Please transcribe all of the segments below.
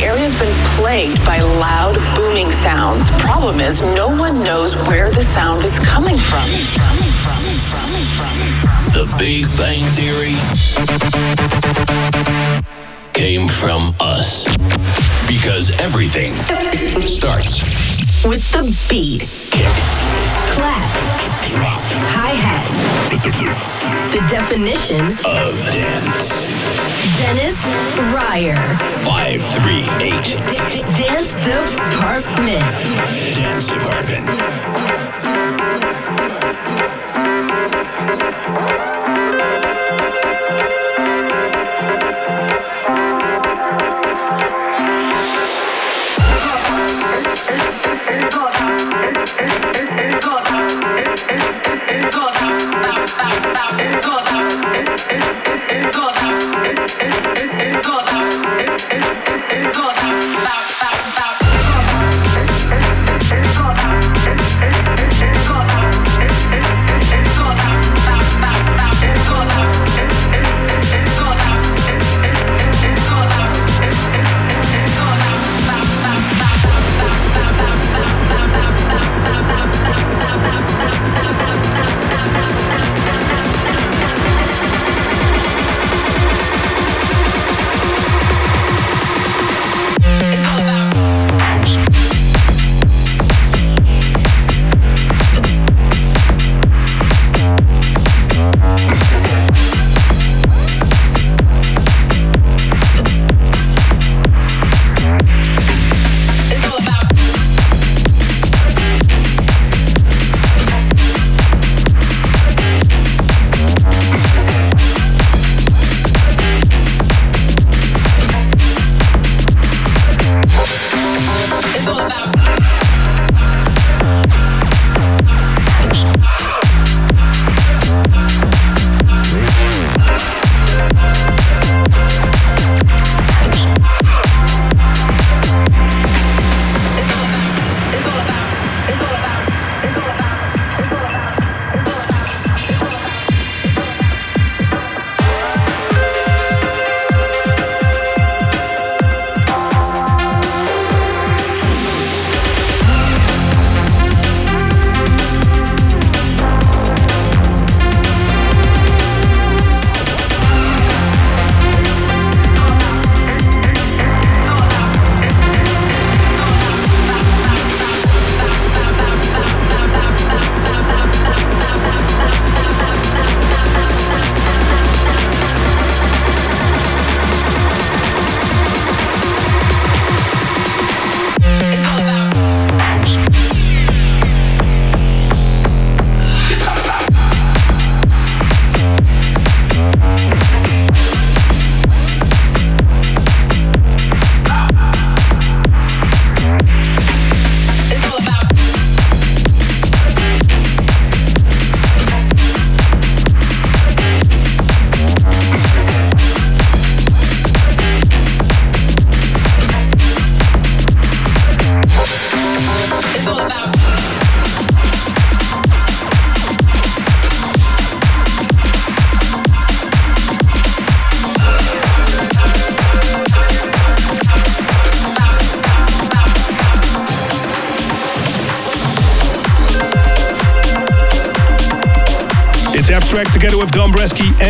The area's been plagued by loud, booming sounds. Problem is, no one knows where the sound is coming from. The Big Bang Theory came from us. Because everything starts with the beat. Clap. Hi hat. The definition of dance. Dennis Ruyer. 538. Dance Department. Dance Department.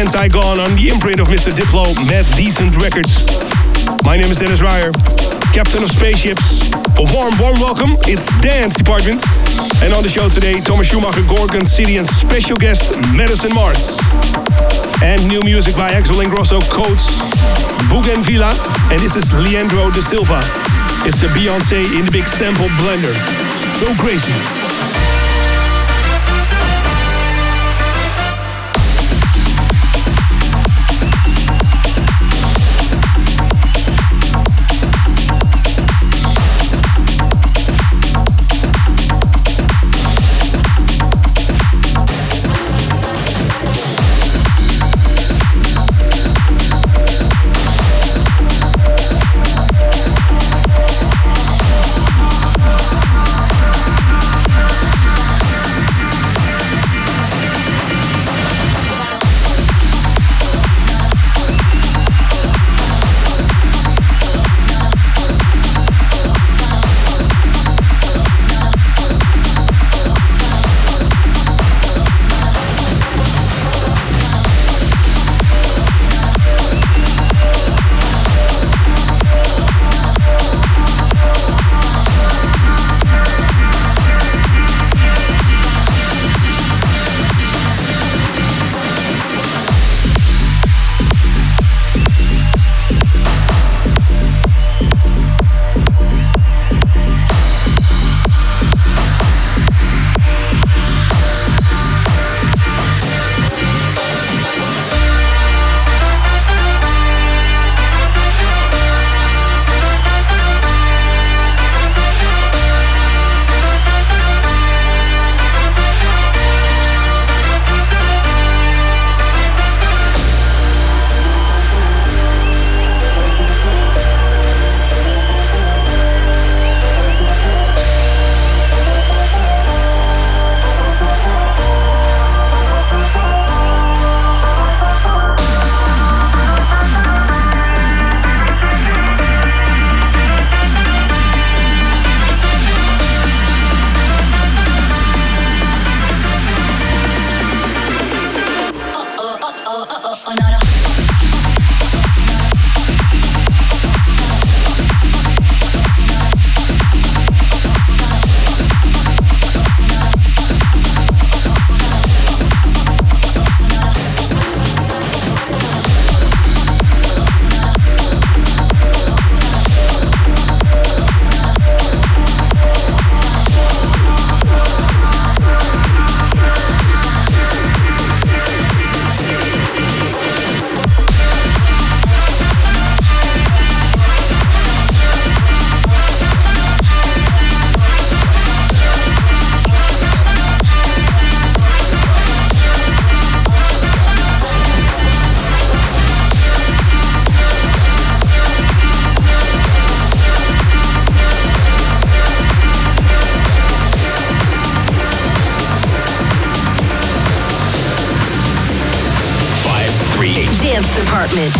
Anti-Gone on the imprint of Mr. Diplo, Mad Decent Records. My name is Dennis Ruyer, captain of spaceships. A warm, warm welcome. It's Dance Department. And on the show today, Thomas Schumacher, Gorgon City, and special guest Madison Mars. And new music by Axwell Ingrosso, Coates, Bougainvillea, and this is Leandro da Silva. It's a Beyonce in the big sample blender. So crazy. Department.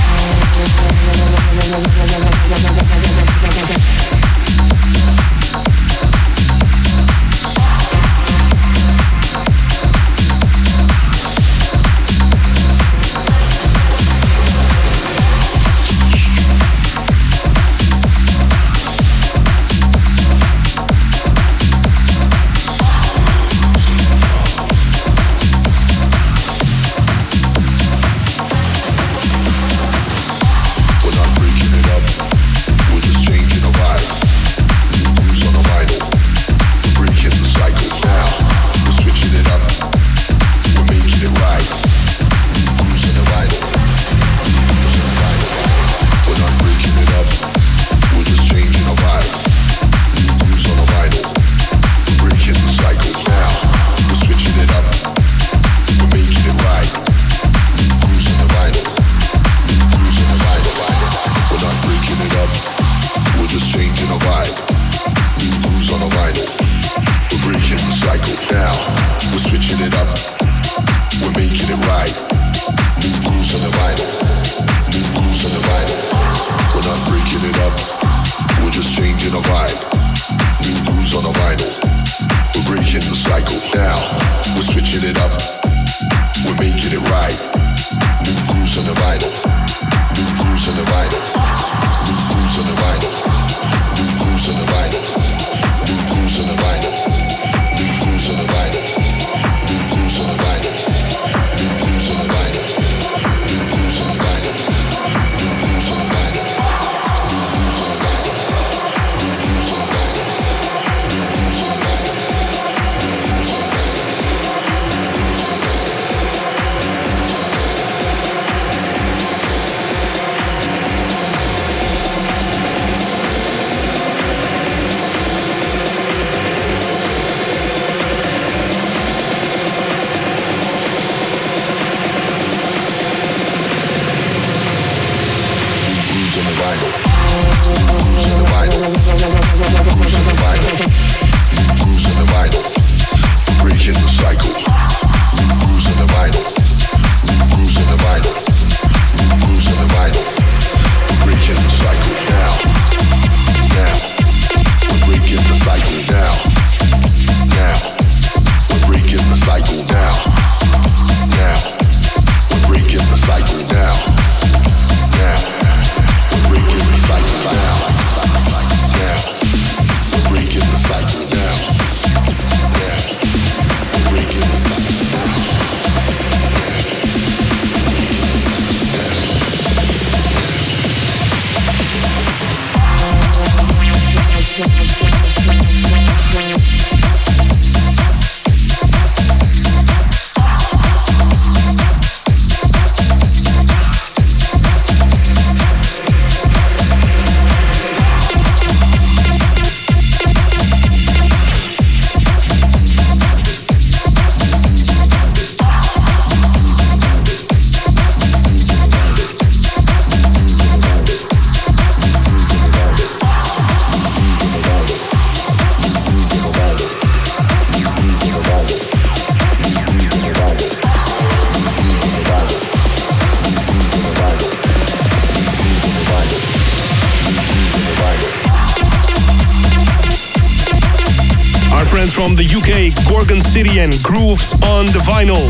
From the UK, Gorgon City and Grooves on the Vinyl.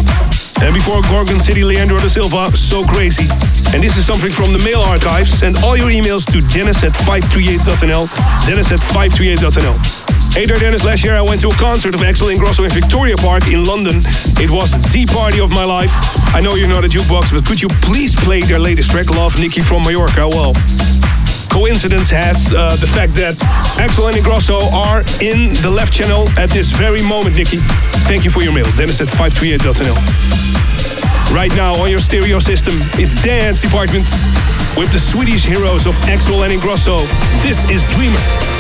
And before Gorgon City, Leandro da Silva, So Crazy. And this is something from the mail archives. Send all your emails to dennis at 538.nl. Dennis at 538.nl. Hey there, Dennis. Last year I went to a concert of Axwell Ingrosso in Victoria Park in London. It was the party of my life. I know you're not a jukebox, but could you please play their latest track, Love Nikki from Mallorca? Well, coincidence has uh, the fact that Axwell and Ingrosso are in the left channel at this very moment, Nikki. Thank you for your mail. Dennis at 538.nl. Right now on your stereo system, it's Dance Department with the Swedish heroes of Axwell and Ingrosso. This is Dreamer.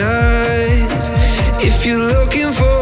Tonight. If you're looking for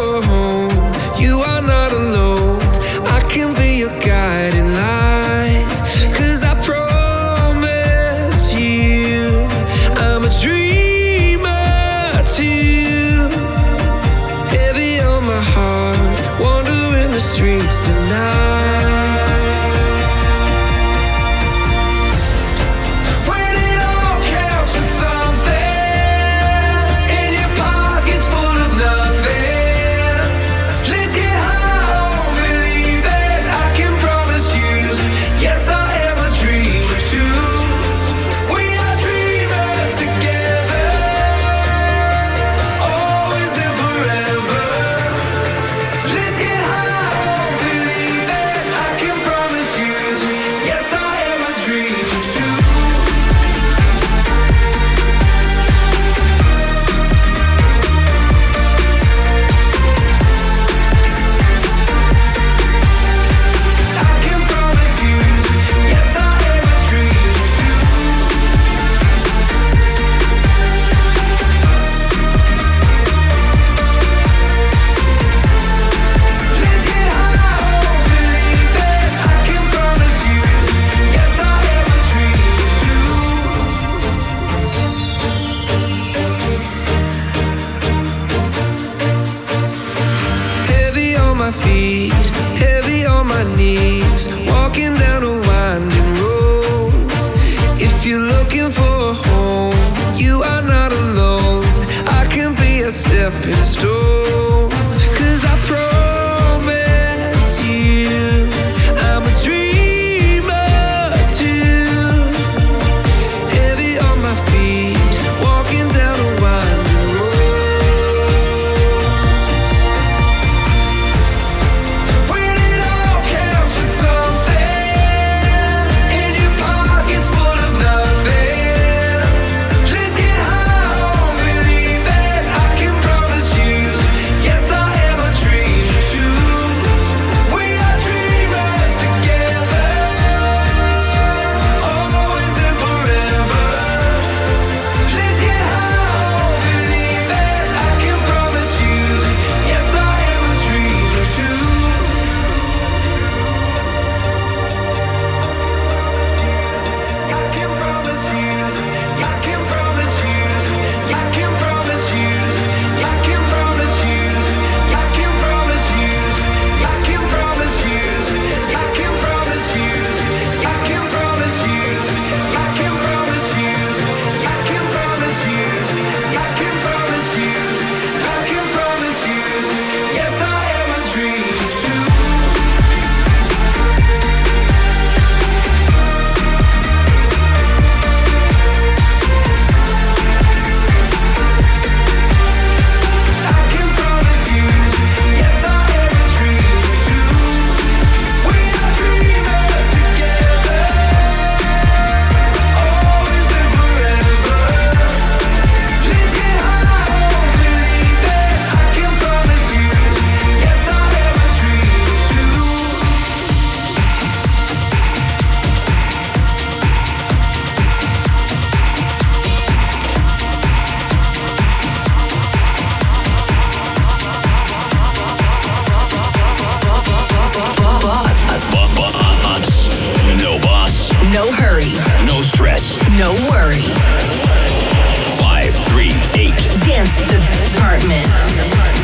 apartment.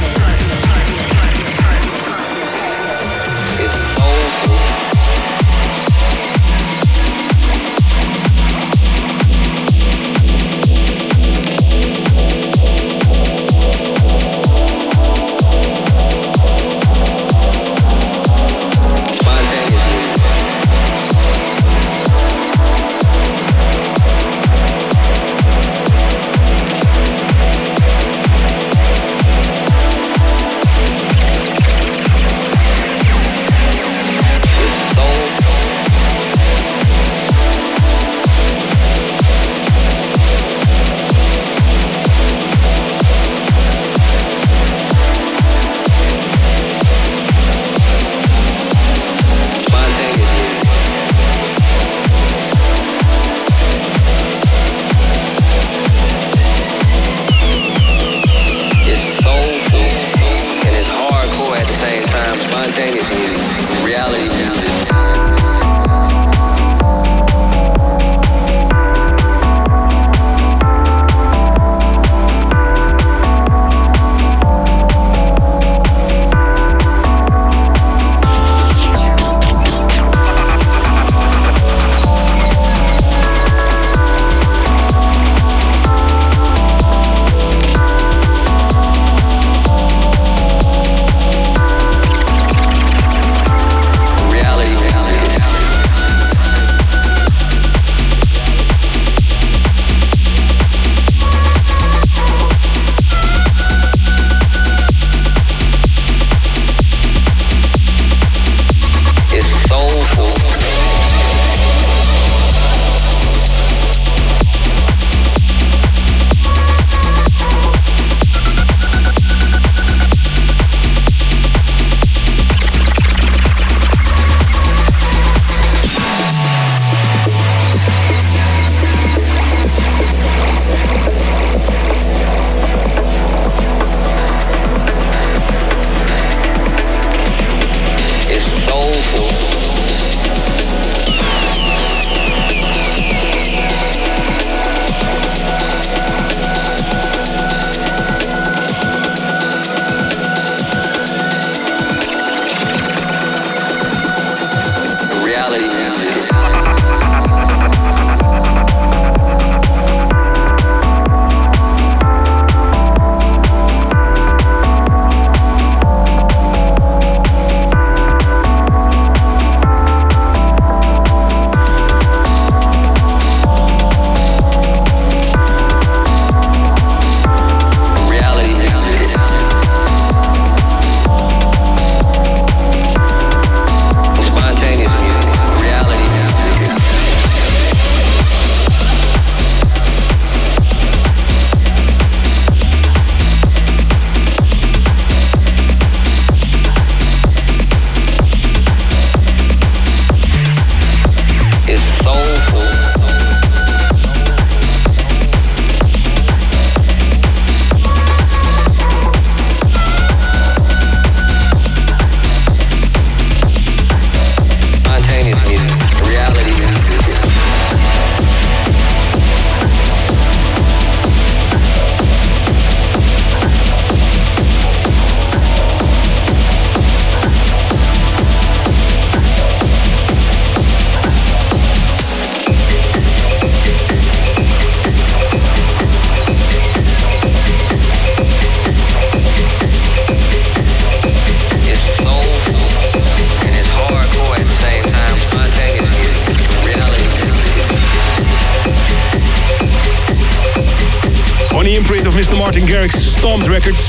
Records,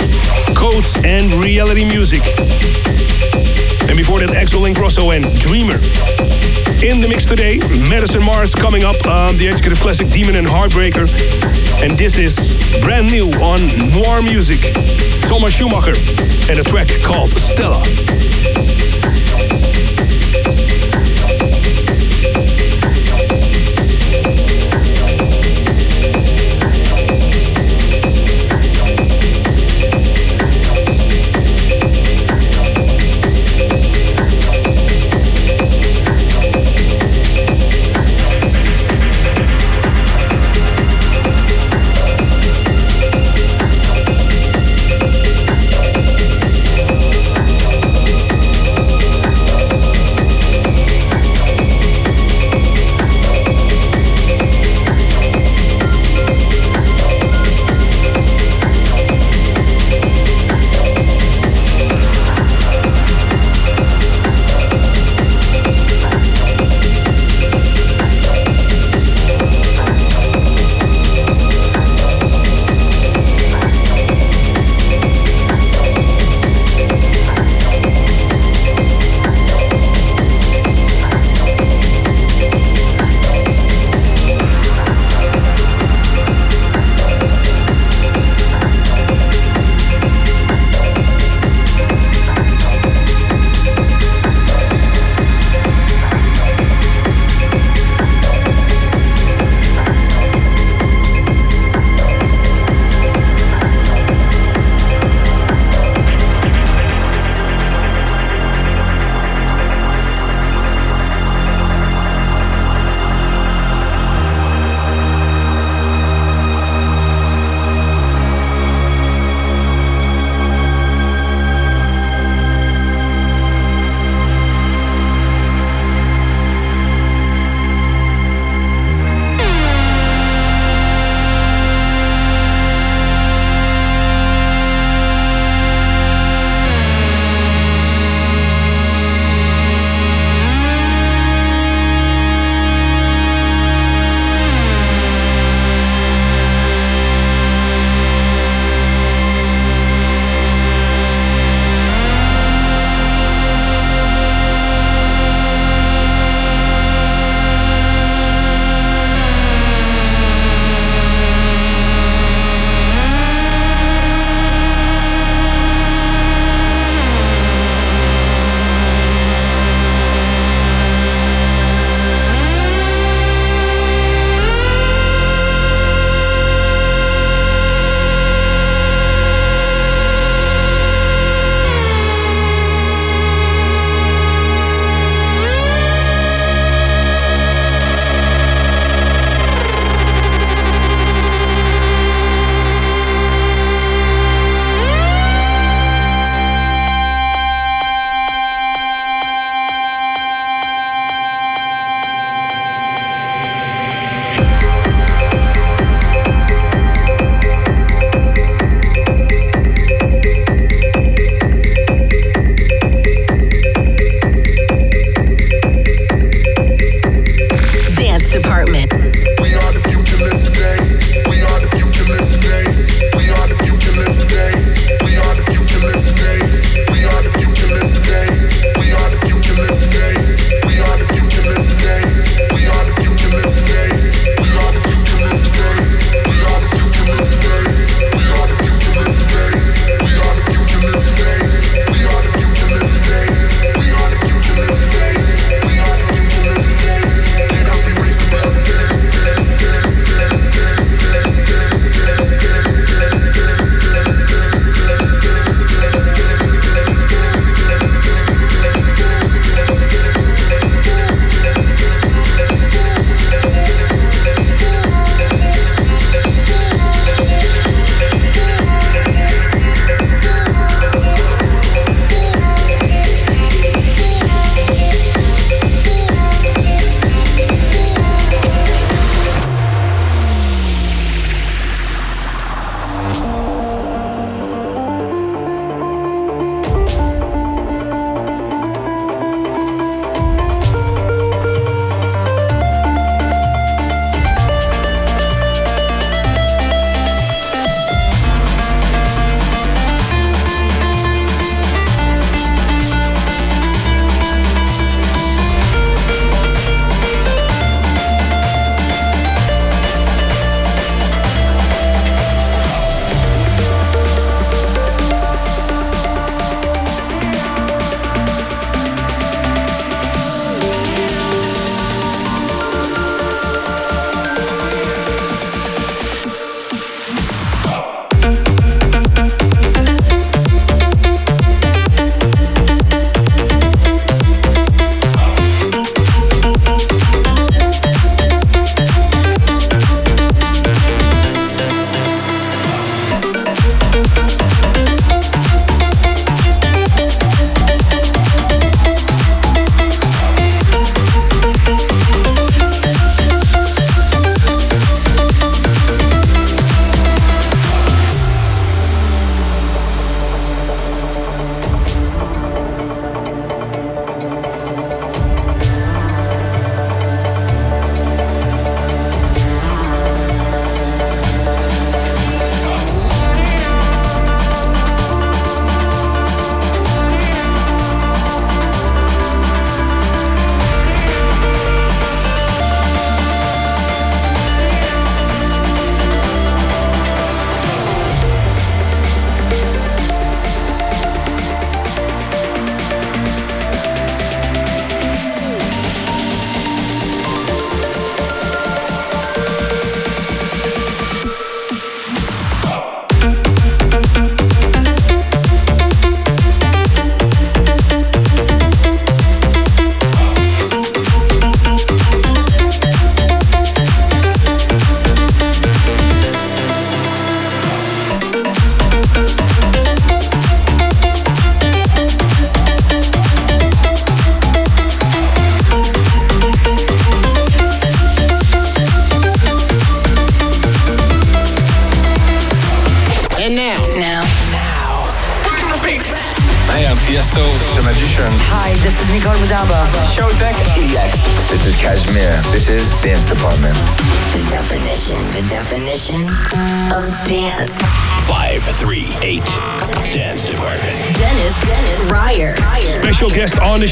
Codes and Reality Music. And before that, Axwell Ingrosso and Dreamer. In the mix today, Madison Mars coming up, um, the executive classic Demon and Heartbreaker. And this is brand new on Noir Music. Thomas Schumacher and a track called Stella.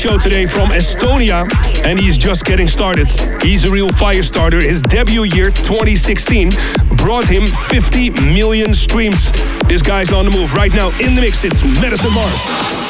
Show today from Estonia, and he's just getting started. He's a real fire starter. His debut year, 2016, brought him 50 million streams. This guy's on the move right now in the mix. It's Madison Mars.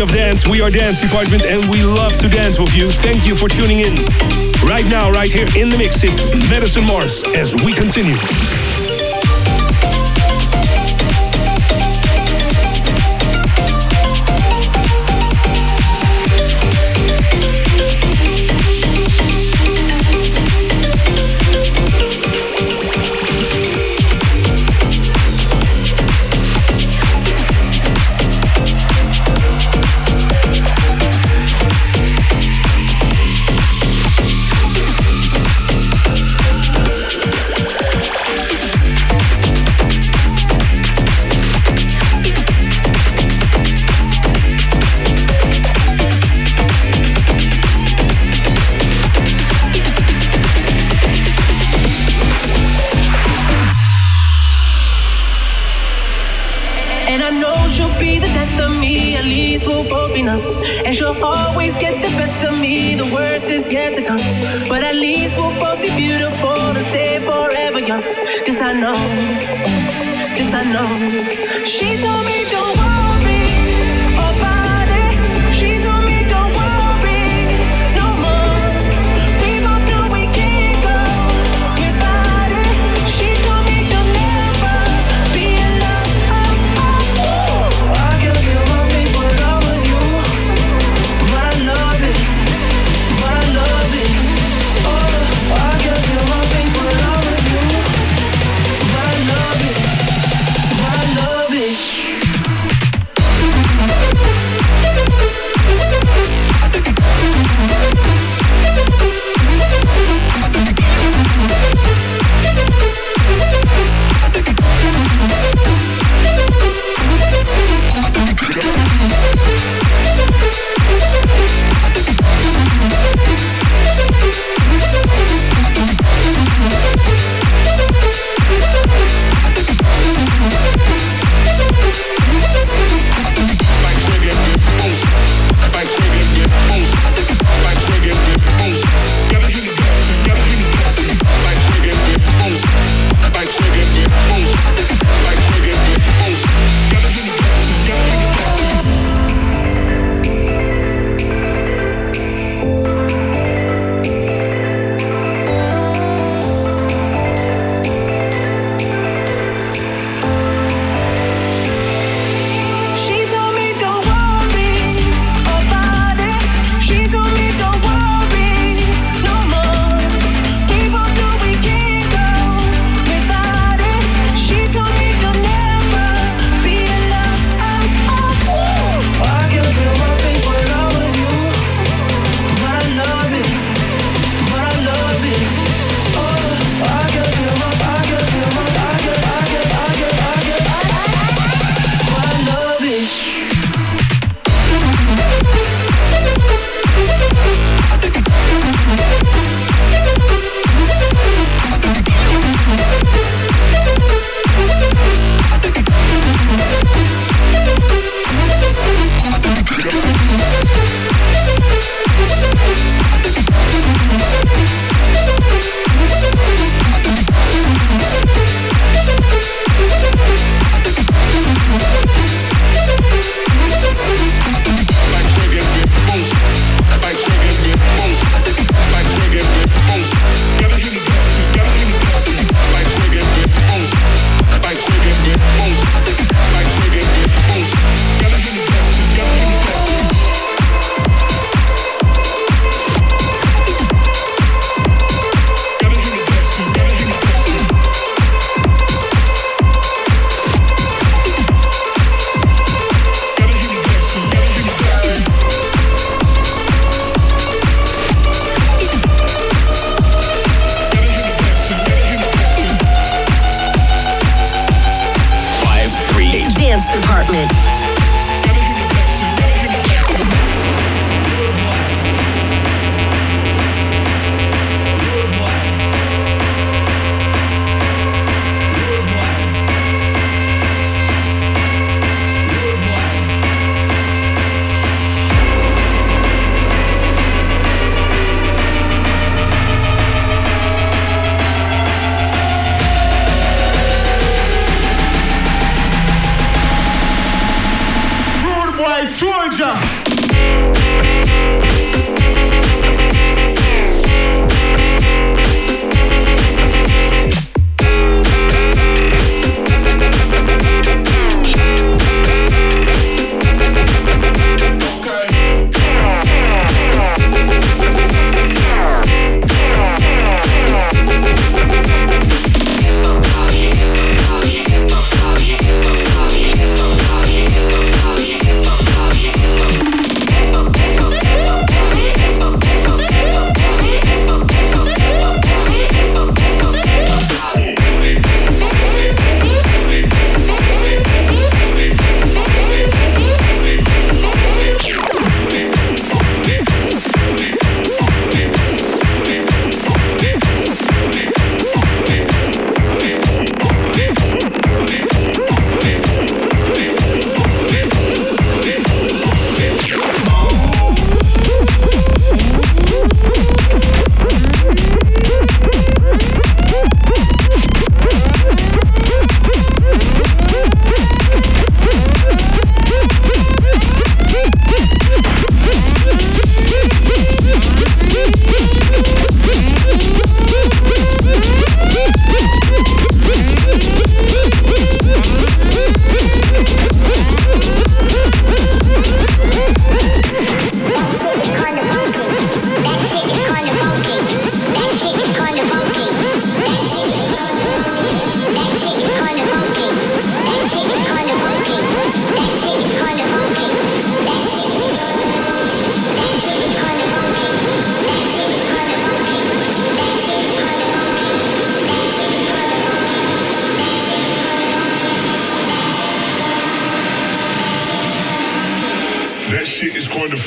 Of dance. We are Dance Department and we love to dance with you. Thank you for tuning in. Right now, right here in the mix, it's Madison Mars as we continue.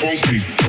Funky.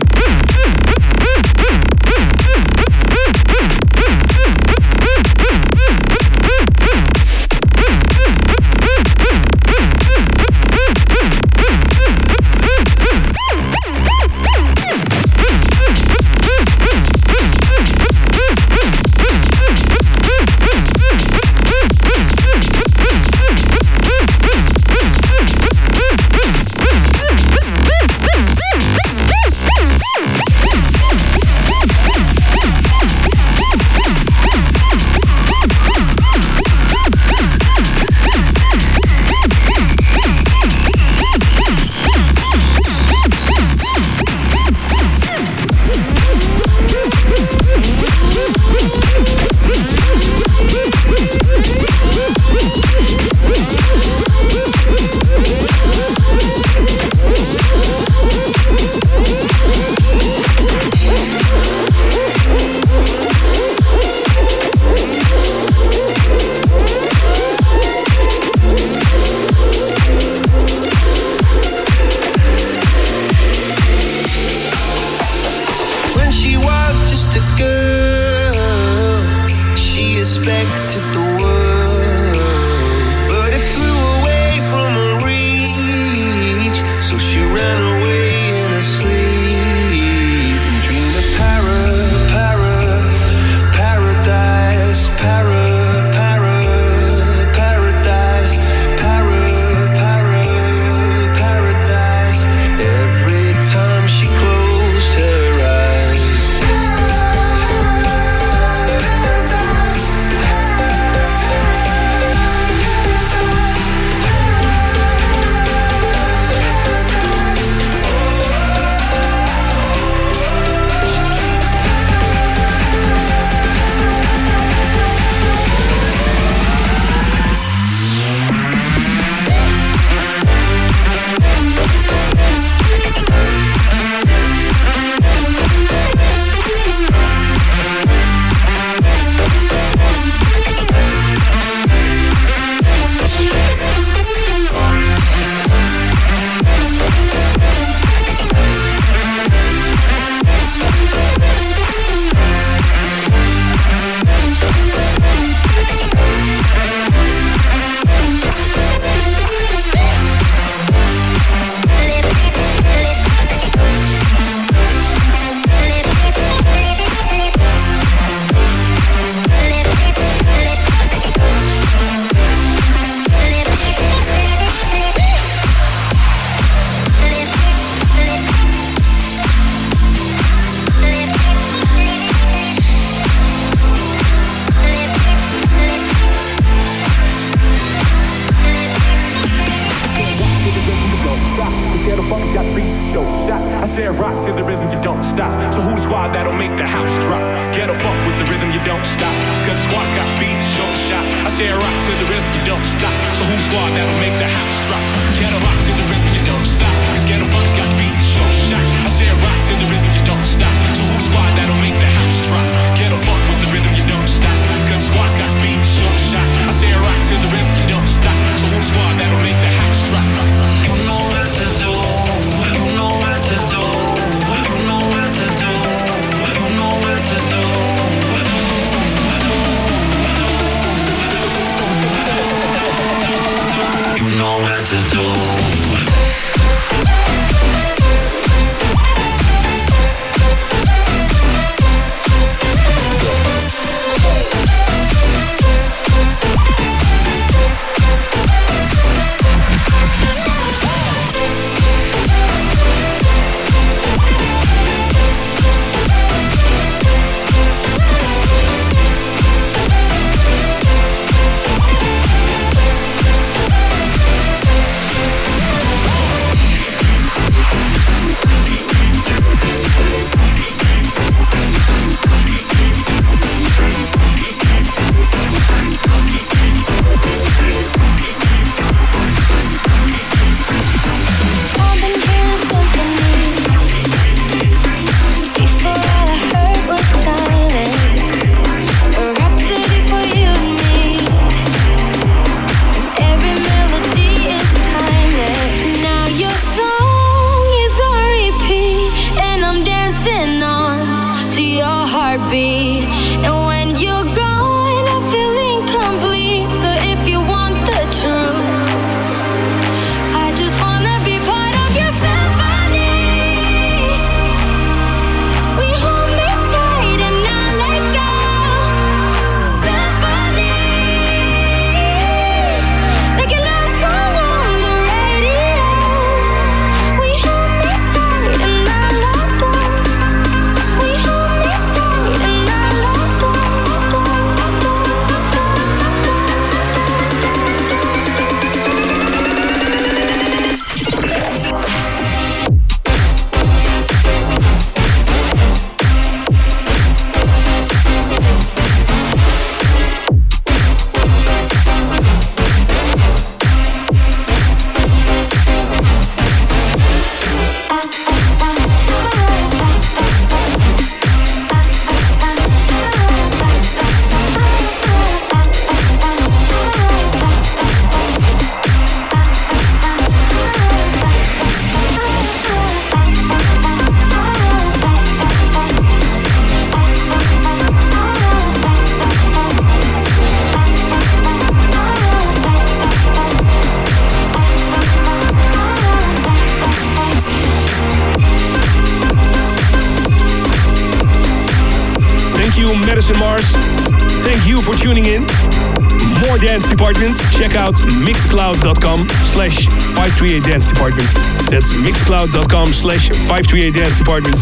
out mixcloud.com slash 538 Dance Department. That's mixcloud.com slash 538 Dance Department.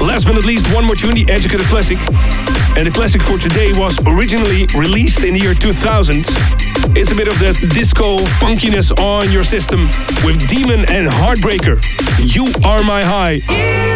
Last but not least, one more tune, the Educative Classic. And the classic for today was originally released in the year 2000. It's a bit of that disco funkiness on your system with Demon and Heartbreaker. You are my high.